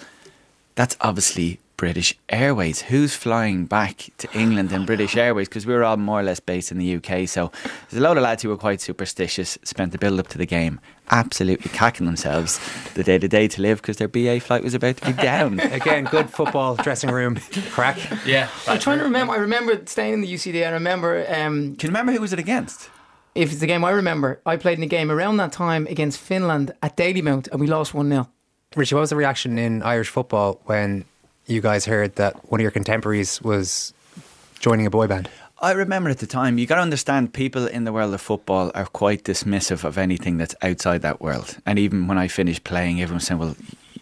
that's obviously British Airways. Who's flying back to England in British Airways? Because we were all more or less based in the UK. So there's a load of lads who were quite superstitious, spent the build up to the game absolutely cacking themselves the day to day to live because their BA flight was about to be down. *laughs* Again, good football dressing room crack. Yeah. I'm trying to remember. I remember staying in the UCD. I remember um, Can you remember who was it against? If it's the game I remember. I played in a game around that time against Finland at Dalymount, and we lost one 0 Richie, what was the reaction in Irish football when you guys heard that one of your contemporaries was joining a boy band? I remember at the time, you got to understand people in the world of football are quite dismissive of anything that's outside that world. And even when I finished playing, everyone saying, well,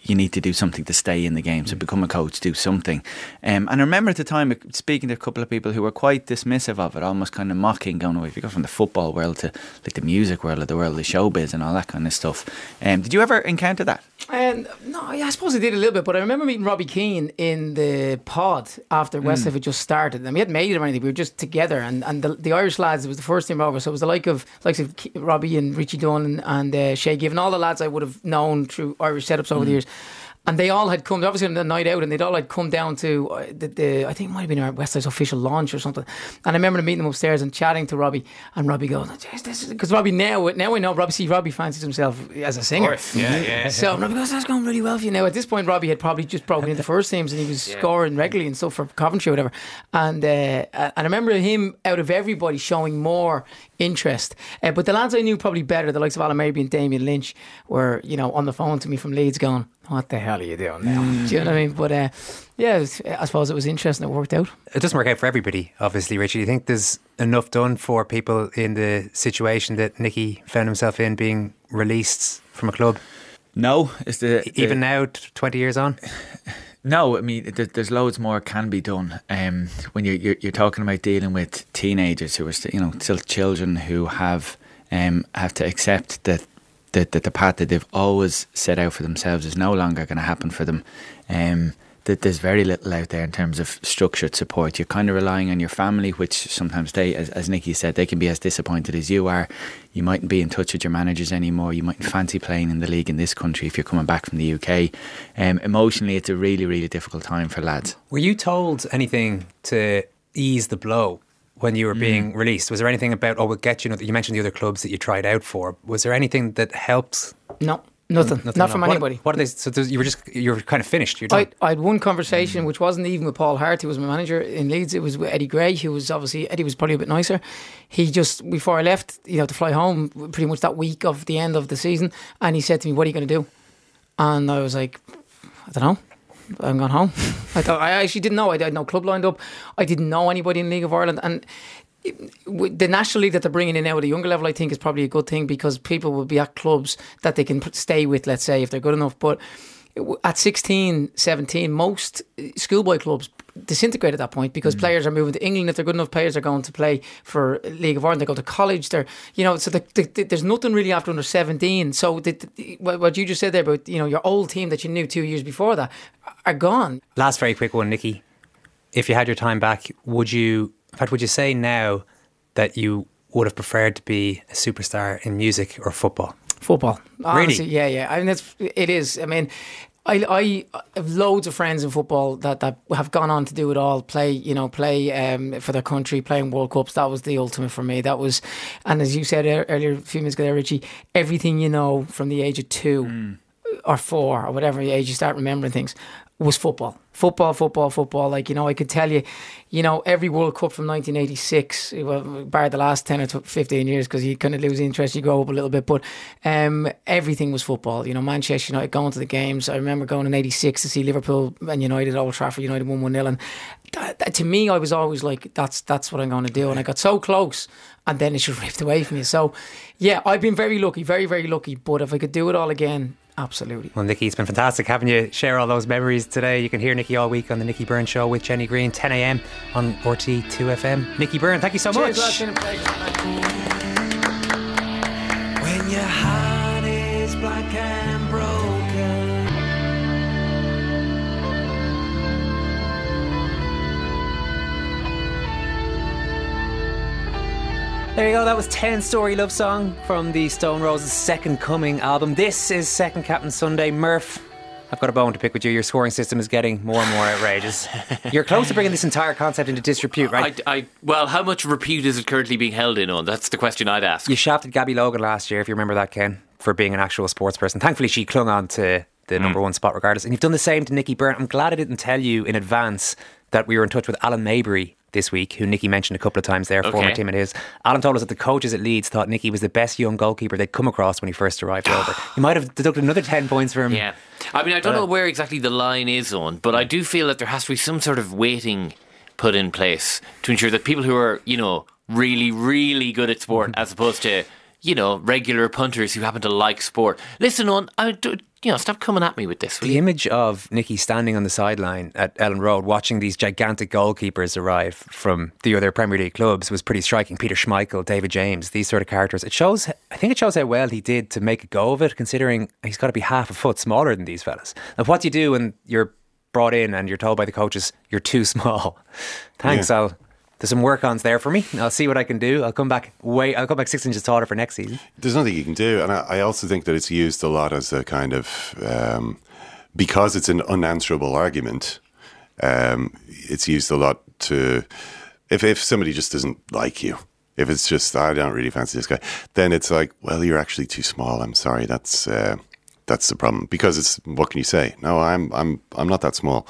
you need to do something to stay in the game. So become a coach, do something. Um, and I remember at the time speaking to a couple of people who were quite dismissive of it, almost kind of mocking, going, oh, if you go from the football world to like the music world or the world of showbiz and all that kind of stuff. Um, did you ever encounter that? And no, yeah, I suppose I did a little bit, but I remember meeting Robbie Keane in the pod after Westlife had just started, and we hadn't made it or anything. We were just together, and, and the, the Irish lads. It was the first team over, so it was the like of likes of Robbie and Richie Dunne and, and uh, Shay Given, all the lads I would have known through Irish setups over the years. And they all had come, obviously on the night out, and they'd all had come down to uh, the, the I think it might have been our Westside's official launch or something. And I remember meeting them upstairs and chatting to Robbie, and Robbie goes, because Robbie now, now I know Robbie, see, Robbie fancies himself as a singer. yeah, yeah. So Robbie goes, that's going really well for you now. At this point, Robbie had probably just broken into first teams and he was *laughs* scoring regularly and stuff for Coventry or whatever. And uh, and I remember him out of everybody showing more interest. Uh, but the lads I knew probably better, the likes of Alan Maybury and Damien Lynch, were you know on the phone to me from Leeds going, "What the hell are you doing now?" Do you know what I mean? But uh, yeah, was, I suppose it was interesting. It worked out. It doesn't work out for everybody, obviously, Richard. Do you think there's enough done for people in the situation that Nicky found himself in, being released from a club? No, it's the, the Even now, 20 years on? *laughs* No, I mean, there, there's loads more can be done. Um, when you're, you're you're talking about dealing with teenagers who are, st- you know, still children who have um have to accept that that, that the path that they've always set out for themselves is no longer going to happen for them. Um, that there's very little out there in terms of structured support. You're kind of relying on your family, which sometimes they, as, as Nicky said, they can be as disappointed as you are. You mightn't be in touch with your managers anymore. You mightn't fancy playing in the league in this country if you're coming back from the UK. Um, emotionally, it's a really, really difficult time for lads. Were you told anything to ease the blow when you were being released? Was there anything about, oh, we'll get you, Know, you mentioned the other clubs that you tried out for. Was there anything that helped? No, nothing, Nothing, not from What- anybody. What are they? So you were just, you were kind of finished. You're done. I, I had one conversation which wasn't even with Paul Hart, who was my manager in Leeds. It was with Eddie Gray, who was obviously Eddie was probably a bit nicer. He just before I left, you know, to fly home, pretty much that week of the end of the season, and he said to me, "What are you going to do?" And I was like, "I don't know." I'm going home. *laughs* I thought I actually didn't know. I had no club lined up. I didn't know anybody in League of Ireland, and the national league that they're bringing in now at a younger level, I think is probably a good thing because people will be at clubs that they can stay with. Let's say if they're good enough, but at 16, 17, most uh, schoolboy clubs disintegrate at that point because mm. players are moving to England. If they're good enough, players are going to play for League of Ireland. They go to college. They're, you know, so the, the, the- there's nothing really after under 17. So the, what you just said there about, you know, your old team that you knew two years before that are gone. Last very quick one, Nicky. If you had your time back, would you, in fact, would you say now that you would have preferred to be a superstar in music or football? Football. Honestly, Really? yeah, yeah. I mean, it's, it is. I mean, I, I have loads of friends in football that, that have gone on to do it all. Play, you know, play um, for their country, playing World Cups. That was the ultimate for me. That was, and as you said earlier, a few minutes ago, there, Richie, everything you know from the age of two or four or whatever age you start remembering things was football. Football, football, football. Like, you know, I could tell you, you know, every World Cup from 1986, well, bar the last 10 or 15 years because you kind of lose interest, you grow up a little bit, but um, everything was football. You know, Manchester United going to the games. I remember going in 86 to see Liverpool and United, Old Trafford United 1 1 0. And that, that, to me, I was always like, that's, that's what I'm going to do. And I got so close and then it just *laughs* ripped away from you. So, yeah, I've been very lucky, very, very lucky. But if I could do it all again, absolutely. Well, Nicky, it's been fantastic having you share all those memories today. You can hear Nicky all week on the Nicky Byrne Show with Jenny Greene, 10 a.m. on RT2FM. Nicky Byrne, thank you so Cheers, much. There you go. That was 10 Storey Love Song from the Stone Roses Second Coming album. This is Second Captain Sunday. Murph, I've got a bone to pick with you. Your scoring system is getting more and more outrageous. *laughs* You're close to bringing this entire concept into disrepute, right? I, I, well, how much repute is it currently being held in on? That's the question I'd ask. You shafted Gabby Logan last year, if you remember that, Ken, for being an actual sports person. Thankfully, she clung on to the hmm. number one spot regardless. And you've done the same to Nicky Byrne. I'm glad I didn't tell you in advance that we were in touch with Alan Maybury this week, who Nicky mentioned a couple of times there, former Okay. teammate of his. Alan told us that the coaches at Leeds thought Nicky was the best young goalkeeper they'd come across when he first arrived over. *gasps* He might have deducted another 10 points for him. Yeah. I mean, I don't Uh, know where exactly the line is on, but I do feel that there has to be some sort of weighting put in place to ensure that people who are, you know, really, really good at sport, *laughs* as opposed to, you know, regular punters who happen to like sport. Listen on, I do, you know, stop coming at me with this. The you? image of Nicky standing on the sideline at Elland Road watching these gigantic goalkeepers arrive from the other Premier League clubs was pretty striking. Peter Schmeichel, David James, these sort of characters. It shows, I think it shows how well he did to make a go of it, considering he's got to be half a foot smaller than these fellas. Now, what do you do when you're brought in and you're told by the coaches you're too small? *laughs* Thanks, Yeah. I'll. There's some work ons there for me. I'll see what I can do. I'll come back way. I'll come back six inches taller for next season. There's nothing you can do, and I, I also think that it's used a lot as a kind of um, because it's an unanswerable argument, um, it's used a lot to if if somebody just doesn't like you. If it's just I don't really fancy this guy, then it's like, well, you're actually too small. I'm sorry. That's uh, that's the problem because it's what can you say? No, I'm I'm I'm not that small.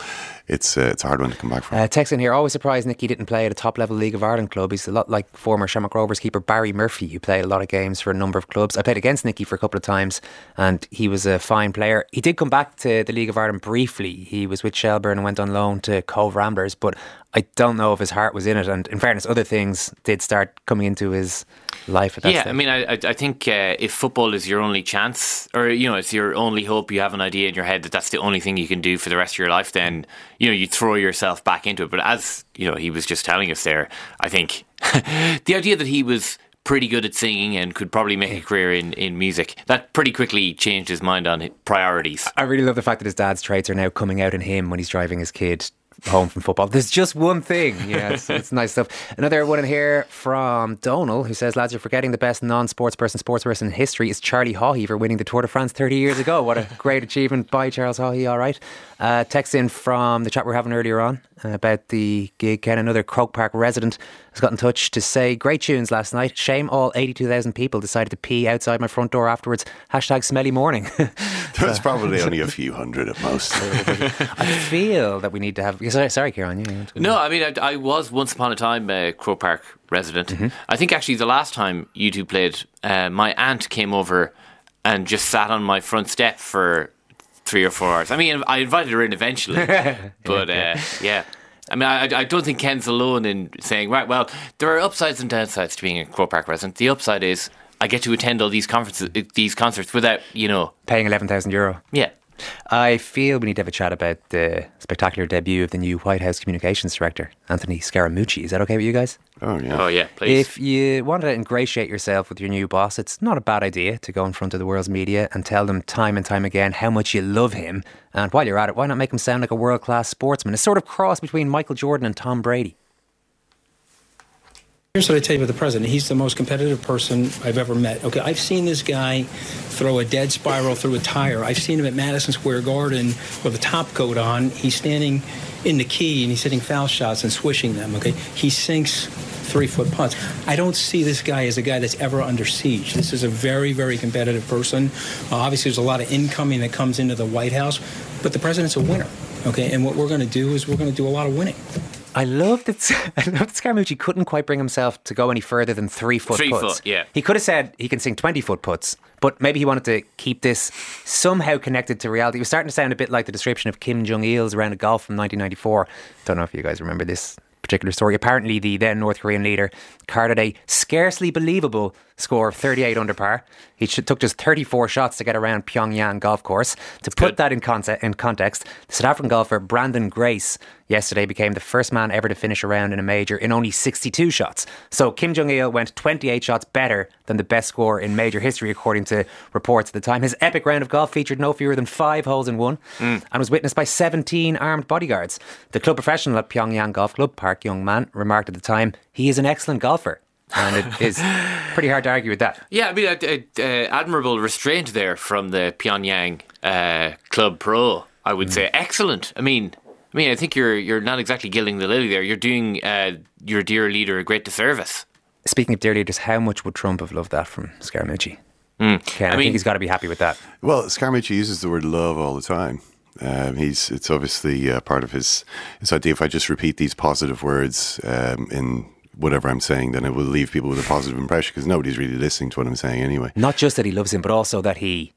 It's uh, it's a hard one to come back from. Uh, text in here, always surprised Nicky didn't play at a top level League of Ireland club. He's a lot like former Shamrock Rovers keeper Barry Murphy, who played a lot of games for a number of clubs. I played against Nicky for a couple of times, and he was a fine player. He did come back to the League of Ireland briefly. He was with Shelbourne and went on loan to Cobh Ramblers, but I don't know if his heart was in it. And in fairness, other things did start coming into his life at that yeah, stage. I mean, I, I- think uh, if football is your only chance, or you know, it's your only hope, you have an idea in your head that that's the only thing you can do for the rest of your life, then you know you throw yourself back into it. But as you know, he was just telling us there, I think *laughs* the idea that he was pretty good at singing and could probably make a career in, in music that pretty quickly changed his mind on priorities. I really love the fact that his dad's traits are now coming out in him when he's driving his kid home from football. There's just one thing. Yeah, it's, *laughs* it's nice stuff. Another one in here from Donal who says, Lads, you're forgetting the best non sports person, sports person in history is Charlie Haughey for winning the Tour de France 30 years ago. What a great achievement by Charles Haughey, all right. Uh, text in from the chat we are having earlier on uh, about the gig. Ken, another Croke Park resident, has got in touch to say, Great tunes last night. Shame all 82,000 people decided to pee outside my front door afterwards. Hashtag smelly morning. *laughs* There's probably *laughs* only a few hundred at most. *laughs* I feel that we need to have. Sorry, sorry Ciarán. You, you- No, I mean, I, I was once upon a time a Croke Park resident. I think actually the last time U2 played, uh, my aunt came over and just sat on my front step for three or four hours. I mean, I invited her in eventually, *laughs* but uh, yeah. I mean, I, I don't think Ken's alone in saying, right, well, there are upsides and downsides to being a Croke Park resident. The upside is I get to attend all these conferences, uh, these concerts without, you know, paying 11,000 euro. yeah. I feel we need to have a chat about the spectacular debut of the new White House Communications Director, Anthony Scaramucci. Is that okay with you guys? Oh yeah. Oh, yeah, please. If you want to ingratiate yourself with your new boss, it's not a bad idea to go in front of the world's media and tell them time and time again how much you love him. And while you're at it, why not make him sound like a world class sportsman? A sort of cross between Michael Jordan and Tom Brady. Here's what I tell you about the president. He's the most competitive person I've ever met. Okay, I've seen this guy throw a dead spiral through a tire. I've seen him at Madison Square Garden with a top coat on. He's standing in the key and he's hitting foul shots and swishing them. Okay, he sinks three foot putts. I don't see this guy as a guy that's ever under siege. This is a very, very competitive person. Uh, obviously, there's a lot of incoming that comes into the White House, but the president's a winner. Okay, and what we're going to do is we're going to do a lot of winning. I love that. *laughs* I love that Scaramucci couldn't quite bring himself to go any further than three foot Three putts. foot, yeah. He could have said he can sing twenty foot putts, but maybe he wanted to keep this somehow connected to reality. It was starting to sound a bit like the description of Kim Jong Il's round of golf from 1994. Don't know if you guys remember this particular story. Apparently, the then North Korean leader carded a scarcely believable score of 38 under par. He took just 34 shots to get around Pyongyang golf course. To put that in, in context, the South African golfer Branden Grace yesterday became the first man ever to finish a round in a major in only 62 shots. So Kim Jong Il went 28 shots better than the best score in major history, according to reports at the time. His epic round of golf featured no fewer than five holes in one mm. and was witnessed by 17 armed bodyguards. The club professional at Pyongyang Golf Club, Park Young Man, remarked at the time, he is an excellent golfer. And it is pretty hard to argue with that. Yeah, I mean, uh, uh, uh, admirable restraint there from the Pyongyang uh, Club Pro. I would say excellent. I mean, I mean, I think you're you're not exactly gilding the lily there. You're doing uh, your dear leader a great disservice. Speaking of dear leaders, how much would Trump have loved that from Scaramucci? Mm. Ken, I, I mean- think he's got to be happy with that. Well, Scaramucci uses the word love all the time. Um, he's it's obviously uh, part of his his idea. If I just repeat these positive words um, in whatever I'm saying, then it will leave people with a positive impression because nobody's really listening to what I'm saying anyway. Not just that he loves him, but also that he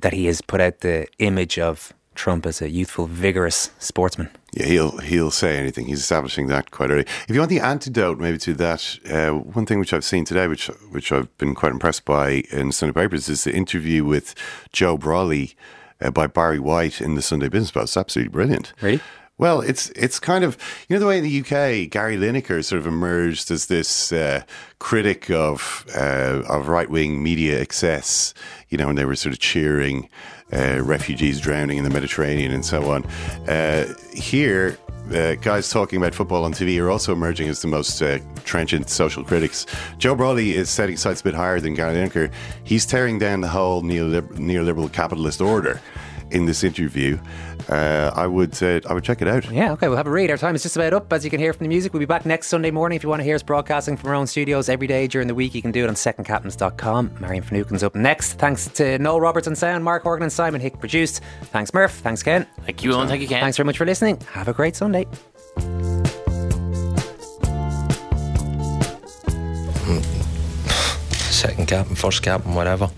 that he has put out the image of Trump as a youthful, vigorous sportsman. Yeah, he'll he'll say anything. He's establishing that quite early. If you want the antidote, maybe to that, uh, one thing which I've seen today, which which I've been quite impressed by in Sunday papers, is the interview with Joe Brolly uh, by Barry Whyte in the Sunday Business Post. It's absolutely brilliant. Really? Well, it's it's kind of you know the way in the UK Gary Lineker sort of emerged as this uh, critic of uh, of right wing media excess. You know, and they were sort of cheering uh, refugees drowning in the Mediterranean and so on. Uh, here. Uh, guys talking about football on TV are also emerging as the most uh, trenchant social critics. Joe Brolly is setting sights a bit higher than Gary Lineker. He's tearing down the whole neoliber- neoliberal capitalist order in this interview, uh, I would uh, I would check it out. Yeah, okay, we'll have a read. Our time is just about up, as you can hear from the music. We'll be back next Sunday morning. If you want to hear us broadcasting from our own studios every day during the week, you can do it on secondcaptains.com. Marion Finucane's up next. Thanks to Noel Roberts on sound, Mark Horgan and Simon Hick produced. Thanks, Murph. Thanks, Ken. Thank you, Eoin. Thank you, Ken. Thanks very much for listening. Have a great Sunday. second captain, first captain, whatever.